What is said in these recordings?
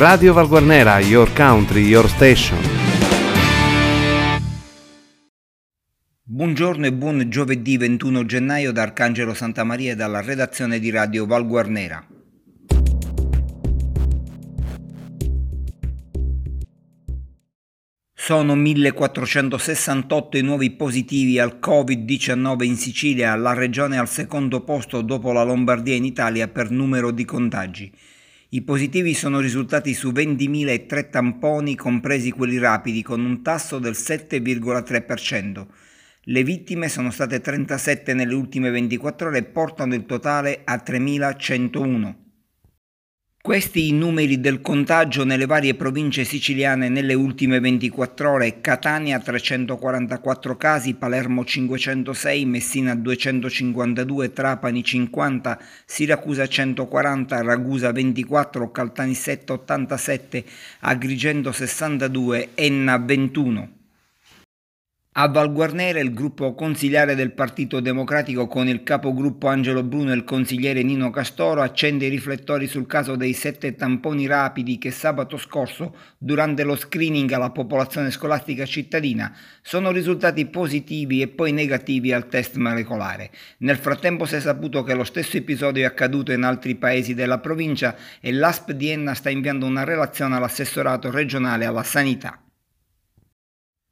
Radio Valguarnera, your country, your station. Buongiorno e buon giovedì 21 gennaio da Arcangelo Santa Maria e dalla redazione di Radio Valguarnera. Sono 1468 i nuovi positivi al Covid-19 in Sicilia, la regione al secondo posto dopo la Lombardia in Italia per numero di contagi. I positivi sono risultati su 20.003 tamponi, compresi quelli rapidi, con un tasso del 7,3%. Le vittime sono state 37 nelle ultime 24 ore e portano il totale a 3.101. Questi i numeri del contagio nelle varie province siciliane nelle ultime 24 ore. Catania 344 casi, Palermo 506, Messina 252, Trapani 50, Siracusa 140, Ragusa 24, Caltanissetta 87, Agrigento 62, Enna 21. A Valguarnera il gruppo consigliare del Partito Democratico con il capogruppo Angelo Bruno e il consigliere Nino Castoro accende i riflettori sul caso dei sette tamponi rapidi che sabato scorso, durante lo screening alla popolazione scolastica cittadina, sono risultati positivi e poi negativi al test molecolare. Nel frattempo si è saputo che lo stesso episodio è accaduto in altri paesi della provincia e l'ASP di Enna sta inviando una relazione all'assessorato regionale alla sanità.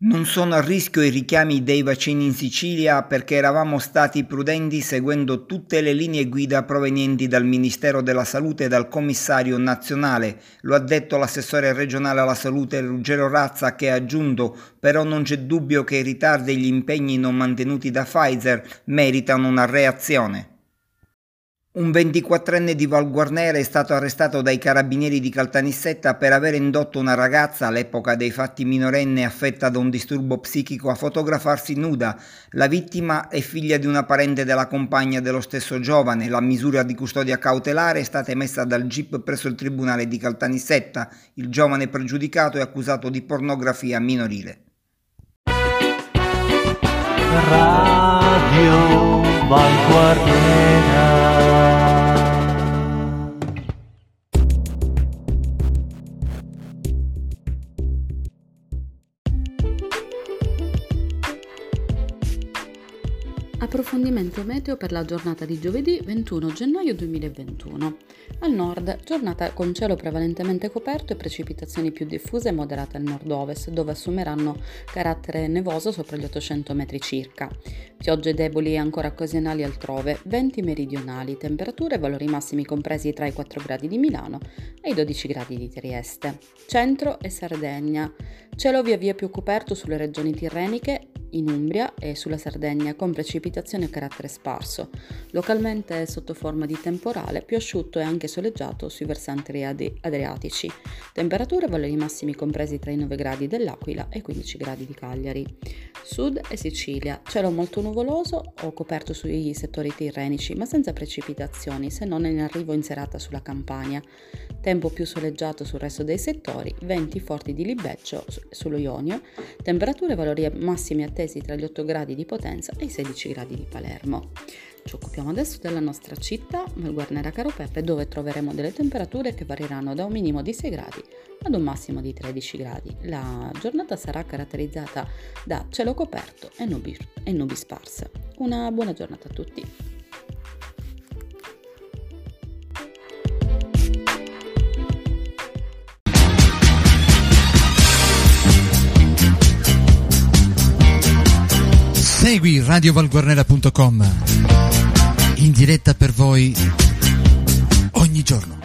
Non sono a rischio i richiami dei vaccini in Sicilia perché eravamo stati prudenti seguendo tutte le linee guida provenienti dal Ministero della Salute e dal Commissario nazionale. Lo ha detto l'assessore regionale alla salute Ruggero Razza che ha aggiunto però non c'è dubbio che i ritardi e gli impegni non mantenuti da Pfizer meritano una reazione. Un 24enne di Valguarnera è stato arrestato dai carabinieri di Caltanissetta per aver indotto una ragazza, all'epoca dei fatti minorenne affetta da un disturbo psichico, a fotografarsi nuda. La vittima è figlia di una parente della compagna dello stesso giovane. La misura di custodia cautelare è stata emessa dal GIP presso il tribunale di Caltanissetta. Il giovane pregiudicato è accusato di pornografia minorile. Radio Valguarnera Approfondimento meteo per la giornata di giovedì 21 gennaio 2021. Al nord, giornata con cielo prevalentemente coperto e precipitazioni più diffuse e moderate al nord-ovest, dove assumeranno carattere nevoso sopra gli 800 metri circa. Piogge deboli e ancora occasionali altrove, venti meridionali, temperature e valori massimi compresi tra i 4 gradi di Milano e i 12 gradi di Trieste. Centro e Sardegna. Cielo via via più coperto sulle regioni tirreniche in Umbria e sulla Sardegna con precipitazioni a carattere sparso, localmente sotto forma di temporale, più asciutto e anche soleggiato sui versanti adriatici. Temperature valori massimi compresi tra i 9 gradi dell'Aquila e i 15 gradi di Cagliari. Sud e Sicilia, cielo molto nuvoloso o coperto sui settori tirrenici, ma senza precipitazioni, se non in arrivo in serata sulla Campania. Tempo più soleggiato sul resto dei settori, venti forti di libeccio sullo Ionio, temperature valori massimi attesi tra gli 8 gradi di Potenza e i 16 gradi di Palermo. Ci occupiamo adesso della nostra città, Valguarnera Caro Peppe, dove troveremo delle temperature che varieranno da un minimo di 6 gradi ad un massimo di 13 gradi. La giornata sarà caratterizzata da cielo coperto e nubi, e nubi sparse. Una buona giornata a tutti. Segui radiovalguarnera.com in diretta per voi ogni giorno.